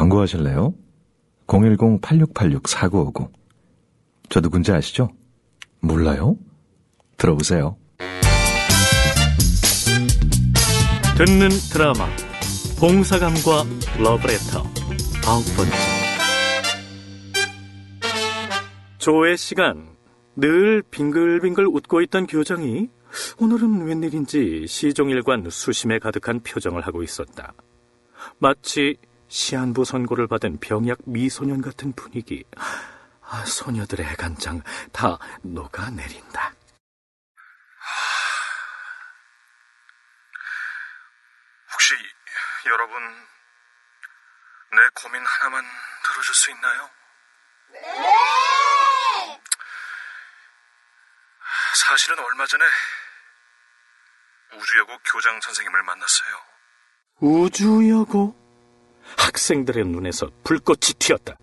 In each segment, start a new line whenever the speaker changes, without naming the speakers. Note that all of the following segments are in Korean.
광고하실래요? 010-8686-4959. 저 누군지 아시죠? 몰라요? 들어보세요.
듣는 드라마 봉사감과 러브레터 아홉 번째 조회 시간 늘 빙글빙글 웃고 있던 교장이 오늘은 웬일인지 시종일관 수심에 가득한 표정을 하고 있었다. 마치 시한부 선고를 받은 병약 미소년 같은 분위기. 아, 소녀들의 간장 다 녹아내린다.
혹시 여러분 내 고민 하나만 들어줄 수 있나요? 네! 사실은 얼마 전에 우주여고 교장 선생님을 만났어요.
우주여고? 학생들의 눈에서 불꽃이 튀었다.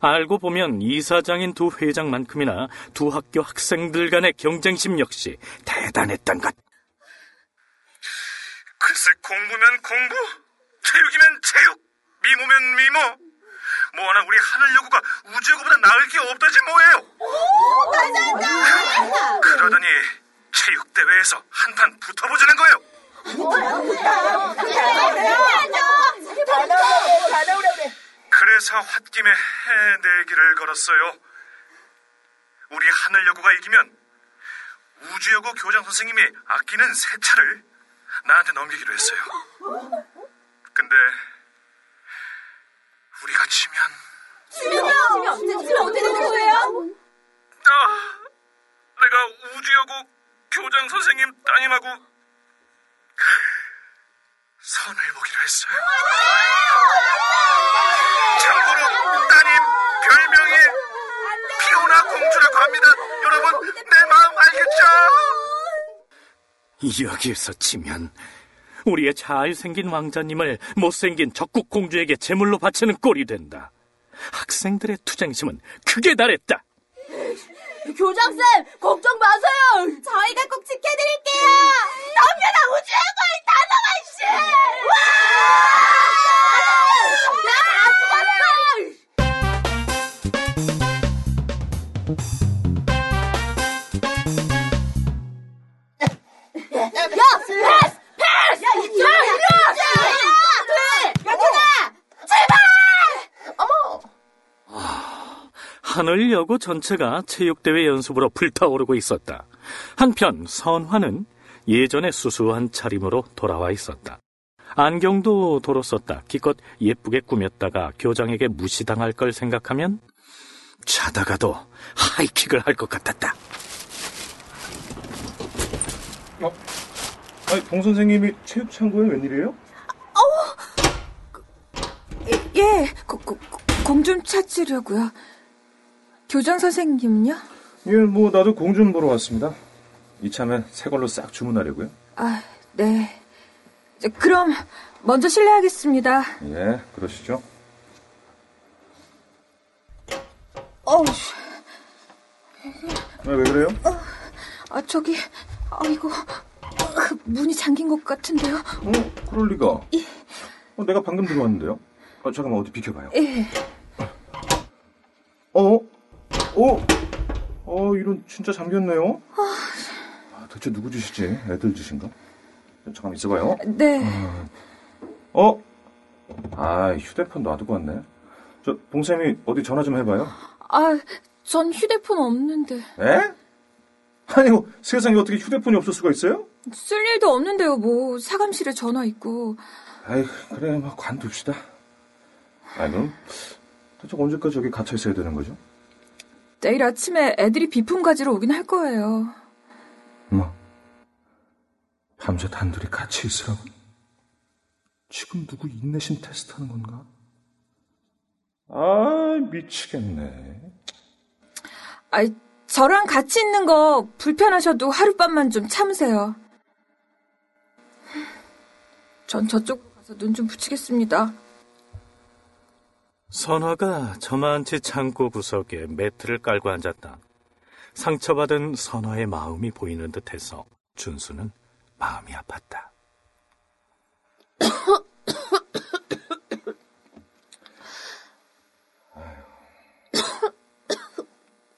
알고 보면 이사장인 두 회장만큼이나 두 학교 학생들 간의 경쟁심 역시 대단했던 것.
글쎄 공부면 공부, 체육이면 체육, 미모면 미모. 뭐 하나 우리 하늘여고가 우주여고보다 나을 게 없다지 뭐예요.
오, 맞아, 맞아.
그러더니 체육대회에서 한판 붙어보자는 거예요. 그래서 홧김에 해내기를 걸었어요. 우리 하늘여고가 이기면 우주여고 교장 선생님이 아끼는 새 차를 나한테 넘기기로 했어요. 근데 우리가 치면
지면 지면 지면 어떻게 되는 거예요?
아, 내가 우주여고 교장 선생님 따님하고 선을 보기로 했어요. 참고로 따님 별명이 피오나 공주라고 합니다. 여러분 내 마음 알겠죠?
여기에서 치면 우리의 잘생긴 왕자님을 못생긴 적국 공주에게 제물로 바치는 꼴이 된다. 학생들의 투쟁심은 크게 달했다.
교장쌤 걱정 마세요. 저희가 꼭 지켜드릴게요. 남녀나 우주여고의 단호한 씨. 와! 야,
하늘 여고 전체가 체육대회 연습으로 불타오르고 있었다. 한편 선화는 예전의 수수한 차림으로 돌아와 있었다. 안경도 도로 썼다. 기껏 예쁘게 꾸몄다가 교장에게 무시당할 걸 생각하면 자다가도 하이킥을 할 것 같았다.
어? 아니 봉 선생님이 체육 창고에 웬일이에요?
예, 공 좀 찾으려고요. 교장 선생님은요?
예, 뭐 나도 공좀 보러 왔습니다. 이참에 새 걸로 싹 주문하려고요.
아, 네. 저, 그럼 먼저 실례하겠습니다.
예, 그러시죠.
어우,
아, 왜 그래요?
아 저기, 아 이거 문이 잠긴 것 같은데요.
어, 그럴 리가. 어, 내가 방금 들어왔는데요. 어, 잠깐만 어디 비켜봐요.
예.
어? 어? 어, 이런 진짜 잠겼네요. 아, 대체 누구 짓이지? 애들 짓인가? 잠깐 있어봐요.
네.
어? 아, 휴대폰 놔두고 왔네. 저 봉쌤이 어디 전화 좀 해봐요.
아, 전 휴대폰 없는데.
에? 아니, 뭐, 세상에 어떻게 휴대폰이 없을 수가 있어요?
쓸 일도 없는데요. 뭐 사감실에 전화 있고.
아이, 그래, 뭐, 관둡시다. 아니, 그럼, 대체 언제까지 여기 갇혀 있어야 되는 거죠?
내일 아침에 애들이 비품 가지러 오긴 할 거예요.
뭐, 밤새 단둘이 같이 있으라고? 지금 누구 인내심 테스트 하는 건가? 아, 미치겠네.
아이, 저랑 같이 있는 거 불편하셔도 하룻밤만 좀 참으세요. 전 저쪽 가서 눈 좀 붙이겠습니다.
선화가 저만치 창고 구석에 매트를 깔고 앉았다. 상처받은 선화의 마음이 보이는 듯해서 준수는 마음이 아팠다.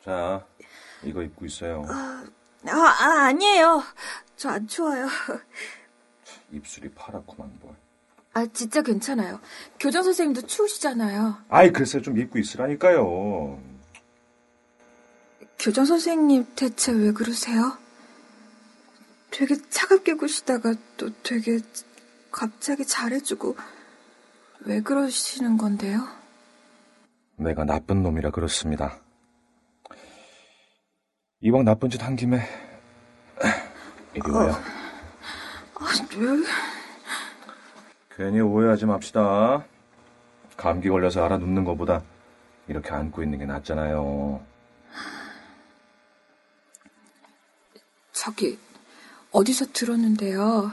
자, 이거 입고 있어요.
아, 아 아니에요. 저 안 추워요.
입술이 파랗고만 뭘.
아, 진짜 괜찮아요. 교장 선생님도 추우시잖아요.
아이, 글쎄 좀 입고 있으라니까요.
교장 선생님 대체 왜 그러세요? 되게 차갑게 구시다가 또 되게 갑자기 잘해주고 왜 그러시는 건데요?
내가 나쁜 놈이라 그렇습니다. 이왕 나쁜 짓 한 김에 이리 와요.
아, 왜?
괜히 오해하지 맙시다. 감기 걸려서 알아눕는 것보다 이렇게 안고 있는 게 낫잖아요.
저기 어디서 들었는데요.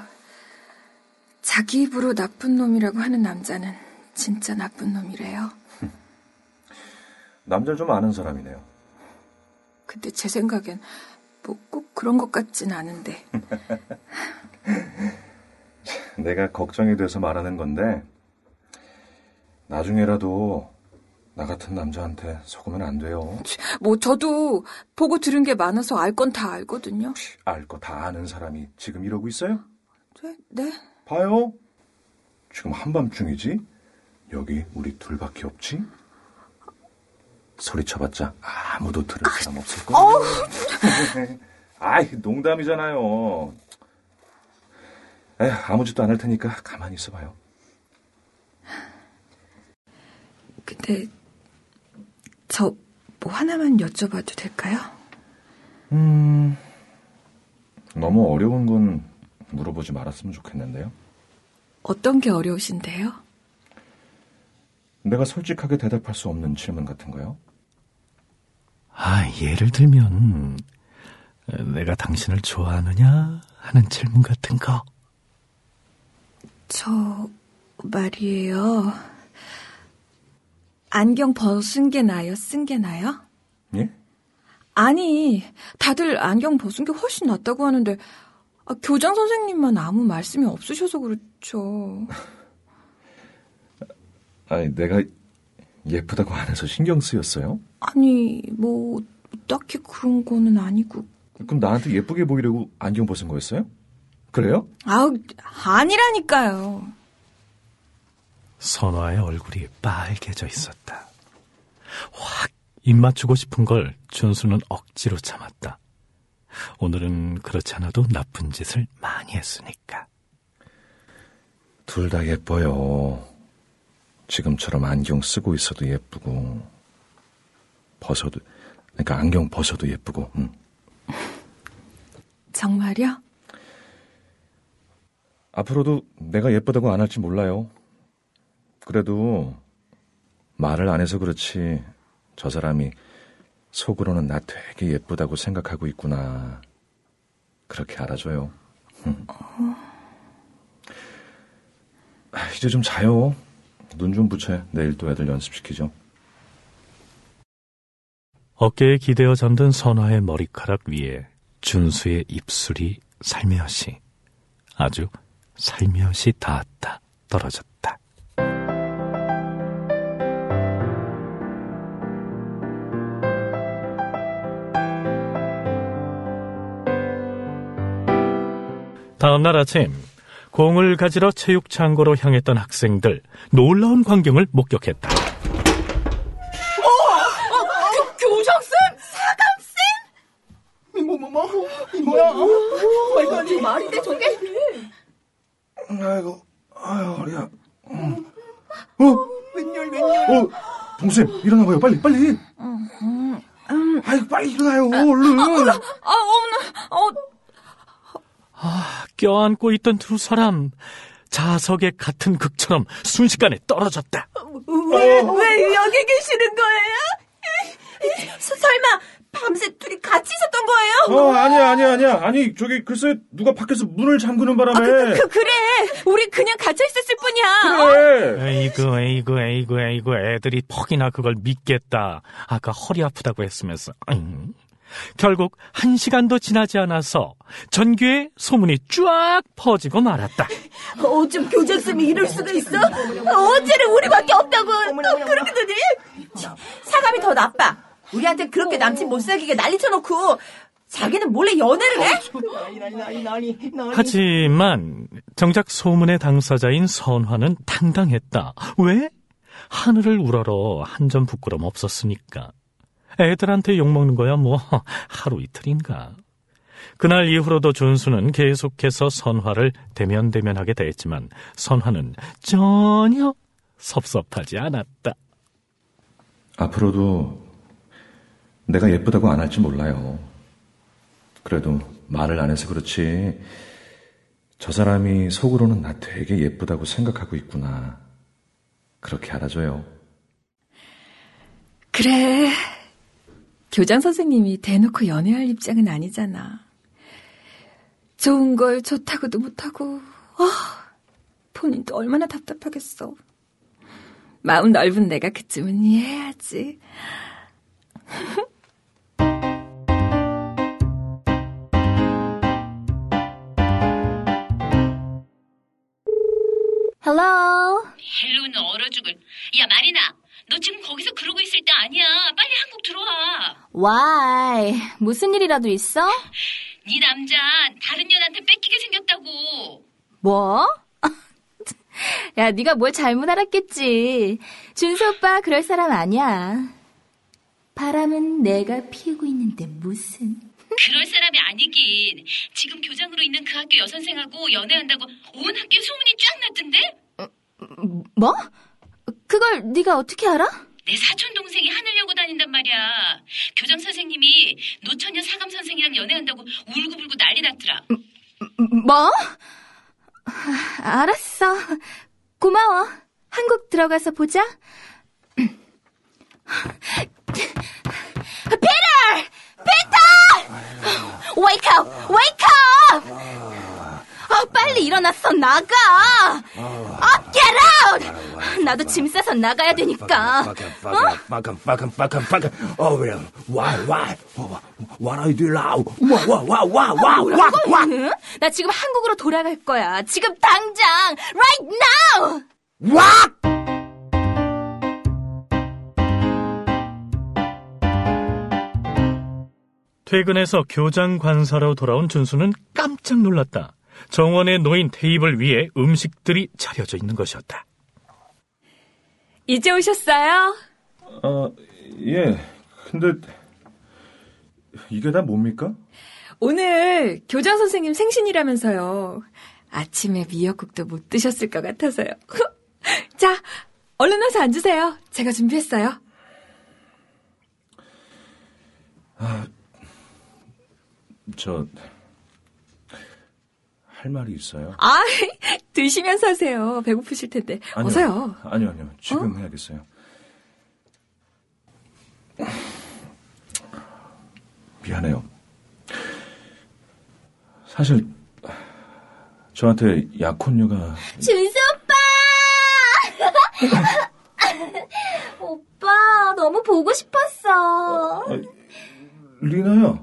자기 입으로 나쁜 놈이라고 하는 남자는 진짜 나쁜 놈이래요.
남자를 좀 아는 사람이네요.
근데 제 생각엔 뭐 꼭 그런 것 같진 않은데.
내가 걱정이 돼서 말하는 건데 나중에라도 나 같은 남자한테 속으면 안 돼요.
뭐 저도 보고 들은 게 많아서 알 건 다 알거든요.
알 거 다 아는 사람이 지금 이러고 있어요?
네? 네?
봐요. 지금 한밤중이지? 여기 우리 둘밖에 없지? 소리쳐봤자 아무도 들을 사람 없을 거야. 아이, 농담이잖아요. 에휴, 아무 짓도 안 할 테니까 가만히 있어봐요.
근데 저 뭐 하나만 여쭤봐도 될까요?
음, 너무 어려운 건 물어보지 말았으면 좋겠는데요.
어떤 게 어려우신데요?
내가 솔직하게 대답할 수 없는 질문 같은 거요?
아, 예를 들면, 내가 당신을 좋아하느냐 하는 질문 같은 거.
저 말이에요. 안경 벗은 게 나요? 쓴 게 나요?
예?
아니, 다들 안경 벗은 게 훨씬 낫다고 하는데 아, 교장 선생님만 아무 말씀이 없으셔서 그렇죠.
아니, 내가 예쁘다고 안 해서 신경 쓰였어요?
아니, 뭐 딱히 그런 거는 아니고.
그럼 나한테 예쁘게 보이려고 안경 벗은 거였어요? 그래요?
아우, 아니라니까요.
선화의 얼굴이 빨개져 있었다. 확 입맞추고 싶은 걸 준수는 억지로 참았다. 오늘은 그렇지 않아도 나쁜 짓을 많이 했으니까.
둘 다 예뻐요. 지금처럼 안경 쓰고 있어도 예쁘고, 벗어도, 그러니까 안경 벗어도 예쁘고, 응.
정말요?
앞으로도 내가 예쁘다고 안 할지 몰라요. 그래도 말을 안 해서 그렇지 저 사람이 속으로는 나 되게 예쁘다고 생각하고 있구나. 그렇게 알아줘요. 아, 이제 좀 자요. 눈 좀 붙여. 내일 또 애들 연습시키죠.
어깨에 기대어 잠든 선화의 머리카락 위에 준수의 입술이 살며시, 아주 살며시 닿았다, 떨어졌다. 다음날 아침, 공을 가지러 체육창고로 향했던 학생들, 놀라운 광경을 목격했다.
교장쌤!
말이 돼 저게?
아이고, 아유, 허리야. 어? 웬열, 웬열. 어, 동생, 일어나봐요. 빨리, 빨리. 아이고, 빨리 일어나요. 얼른.
아, 어머나, 어,
껴안고 있던 두 사람, 자석의 같은 극처럼 순식간에 떨어졌다.
왜, 왜 여기 계시는 거예요? 서- 설마 밤새 둘이 같이 있었던 거예요?
어, 아니야, 아니야, 아니야. 아니, 저기, 글쎄, 누가 밖에서 문을 잠그는 바람에.
그, 그 래. 우리 그냥 갇혀 있었을 뿐이야.
그래.
에이구, 에이구, 에이구, 에이구, 애들이 퍽이나 그걸 믿겠다. 아까 허리 아프다고 했으면서. 응. 결국 한 시간도 지나지 않아서 전교에 소문이 쫙 퍼지고 말았다.
어쩜 교장쌤이 이럴 수가 있어? 어째는 우리밖에 없다고 또 그러더니 사감이 더 나빠 우리한테 그렇게 남친 못 사귀게 난리 쳐놓고 자기는 몰래 연애를 해?
하지만 정작 소문의 당사자인 선화는 당당했다. 왜? 하늘을 우러러 한 점 부끄럼 없었으니까. 애들한테 욕먹는 거야 뭐 하루 이틀인가. 그날 이후로도 준수는 계속해서 선화를 대면대면하게 됐지만 선화는 전혀 섭섭하지 않았다.
앞으로도 내가 예쁘다고 안 할지 몰라요. 그래도 말을 안 해서 그렇지. 저 사람이 속으로는 나 되게 예쁘다고 생각하고 있구나. 그렇게 알아줘요.
그래. 교장 선생님이 대놓고 연애할 입장은 아니잖아. 좋은 걸 좋다고도 못하고, 아, 본인도 얼마나 답답하겠어. 마음 넓은 내가 그쯤은 이해해야지.
Hello.
헬로는 얼어 죽을. 야, 마리나. 너 지금 거기서 그러고 있을 때 아니야. 빨리 한국 들어와.
Why? 무슨 일이라도 있어?
네 남자 다른 년한테 뺏기게 생겼다고.
뭐? 야, 네가 뭘 잘못 알았겠지. 준수 오빠 그럴 사람 아니야. 바람은 내가 피우고 있는데 무슨?
그럴 사람이 아니긴. 지금 교장으로 있는 그 학교 여선생하고 연애한다고 온 학교에 소문이 쫙 났던데?
뭐? 그걸 네가 어떻게 알아?
내 사촌 동생이 하늘여고 다닌단 말이야. 교장 선생님이 노처녀 사감 선생이랑 연애한다고 울고불고 난리 났더라.
뭐? 알았어. 고마워. 한국 들어가서 보자. up! Wake up! 아, 빨리 일어났어. 나가! Up, get out! 나도 짐 싸서 나가야 되니까.
Fucking, fucking, fucking, fucking. Oh, yeah. Why, why? What are you doing now? What, what, what, what, what, what, what?
응? 나 지금 한국으로 돌아갈 거야. 지금 당장! Right now!
What?
퇴근해서 교장 관사로 돌아온 준수는 깜짝 놀랐다. 정원에 놓인 테이블 위에 음식들이 차려져 있는 것이었다.
이제 오셨어요?
아, 예. 근데 이게 다 뭡니까?
오늘 교장 선생님 생신이라면서요. 아침에 미역국도 못 드셨을 것 같아서요. 자, 얼른 와서 앉으세요. 제가 준비했어요.
저 할 말이 있어요.
아, 드시면서 하세요. 배고프실 텐데.
아니요.
어서요.
아니요, 아니요. 지금 해야겠어요. 미안해요. 사실 저한테 약혼녀가
준수 오빠! 오빠, 너무 보고 싶었어.
리나야.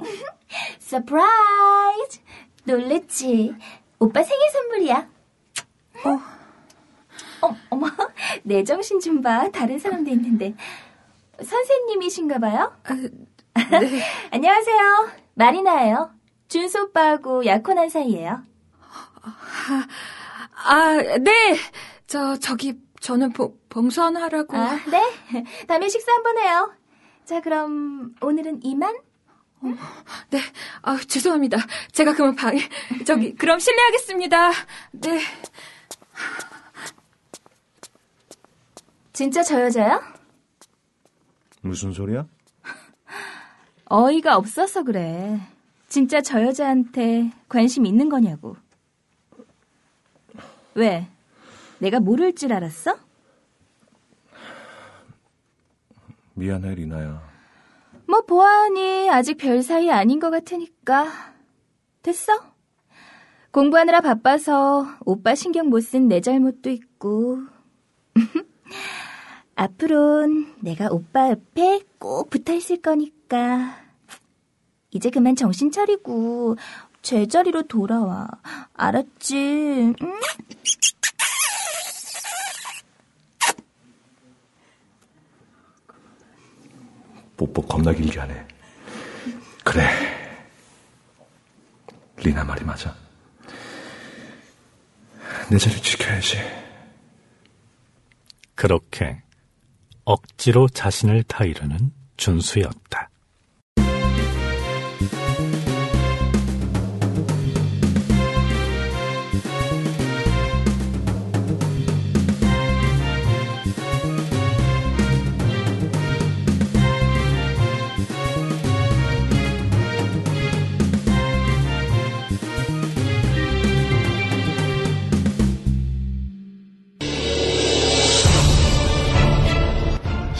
Surprise! 놀랬지? 오빠 생일 선물이야. 어, 어머, 내 정신 좀 봐. 다른 사람도 있는데. 선생님이신가 봐요? 안녕하세요. 마리나예요. 준수 오빠하고 약혼한 사이예요.
아, 네. 저, 저기, 저는 봉, 봉선하라고.
아, 네. 다음에 식사 한번 해요. 자, 그럼 오늘은 이만?
네. 아, 죄송합니다. 제가 그만 방에, 저기, 그럼 실례하겠습니다. 네.
진짜 저 여자요?
무슨 소리야?
어이가 없어서 그래. 진짜 저 여자한테 관심 있는 거냐고. 왜? 내가 모를 줄 알았어?
미안해, 리나야.
뭐 보아하니 아직 별 사이 아닌 것 같으니까. 됐어? 공부하느라 바빠서 오빠 신경 못 쓴 내 잘못도 있고. 앞으론 내가 오빠 옆에 꼭 붙어 있을 거니까. 이제 그만 정신 차리고 제자리로 돌아와. 알았지? 응?
뽀뽀 겁나 길게 하네. 그래. 리나 말이 맞아. 내 자리 지켜야지.
그렇게 억지로 자신을 타이르는 준수였다.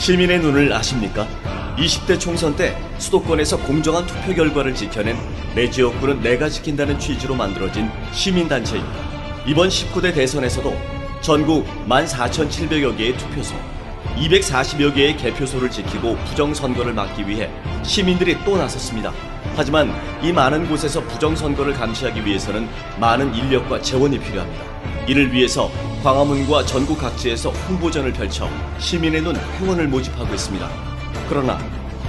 시민의 눈을 아십니까? 20대 총선 때 수도권에서 공정한 투표 결과를 지켜낸 내 지역구는 내가 지킨다는 취지로 만들어진 시민단체입니다. 이번 19대 대선에서도 전국 14,700여 개의 투표소, 240여 개의 개표소를 지키고 부정선거를 막기 위해 시민들이 또 나섰습니다. 하지만 이 많은 곳에서 부정선거를 감시하기 위해서는 많은 인력과 재원이 필요합니다. 이를 위해서 광화문과 전국 각지에서 홍보전을 펼쳐 시민의 눈 회원을 모집하고 있습니다. 그러나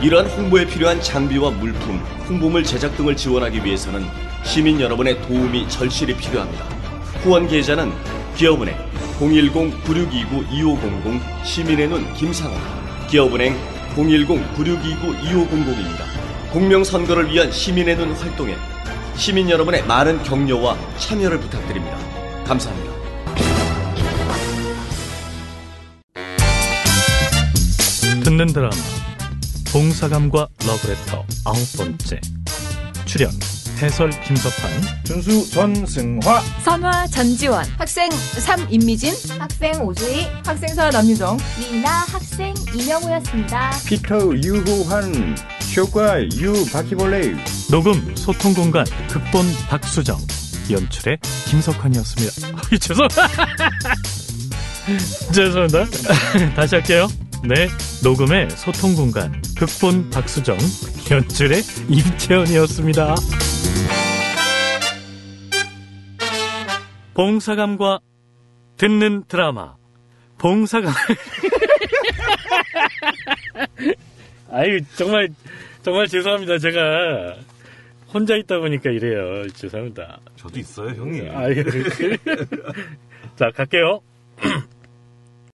이러한 홍보에 필요한 장비와 물품, 홍보물 제작 등을 지원하기 위해서는 시민 여러분의 도움이 절실히 필요합니다. 후원 계좌는 기업은행 010-9629-2500 시민의 눈 김상원 기업은행 010-9629-2500입니다. 공명선거를 위한 시민의 눈 활동에 시민 여러분의 많은 격려와 참여를 부탁드립니다. 감사합니다.
듣는 드라마 봉사감과 러브레터 아홉 번째 출연 해설 김석환
준수 전승화
선화 전지원,
학생 3 임미진,
학생 오주희,
학생사 남유정.
리나 학생 이명호였습니다.
피터 유호환 효과 유 바퀴벌레
녹음 소통 공간 극본 박수정 연출의 김석환이었습니다. 어이, 죄송 죄송합니다. 다시 할게요. 네, 녹음의 소통 공간 극본 박수정 연출의 임채연이었습니다. 봉사감과 듣는 드라마 봉사감. 아유 정말 정말 죄송합니다. 제가 혼자 있다 보니까 이래요. 죄송합니다.
저도 있어요, 형님.
아유 자 갈게요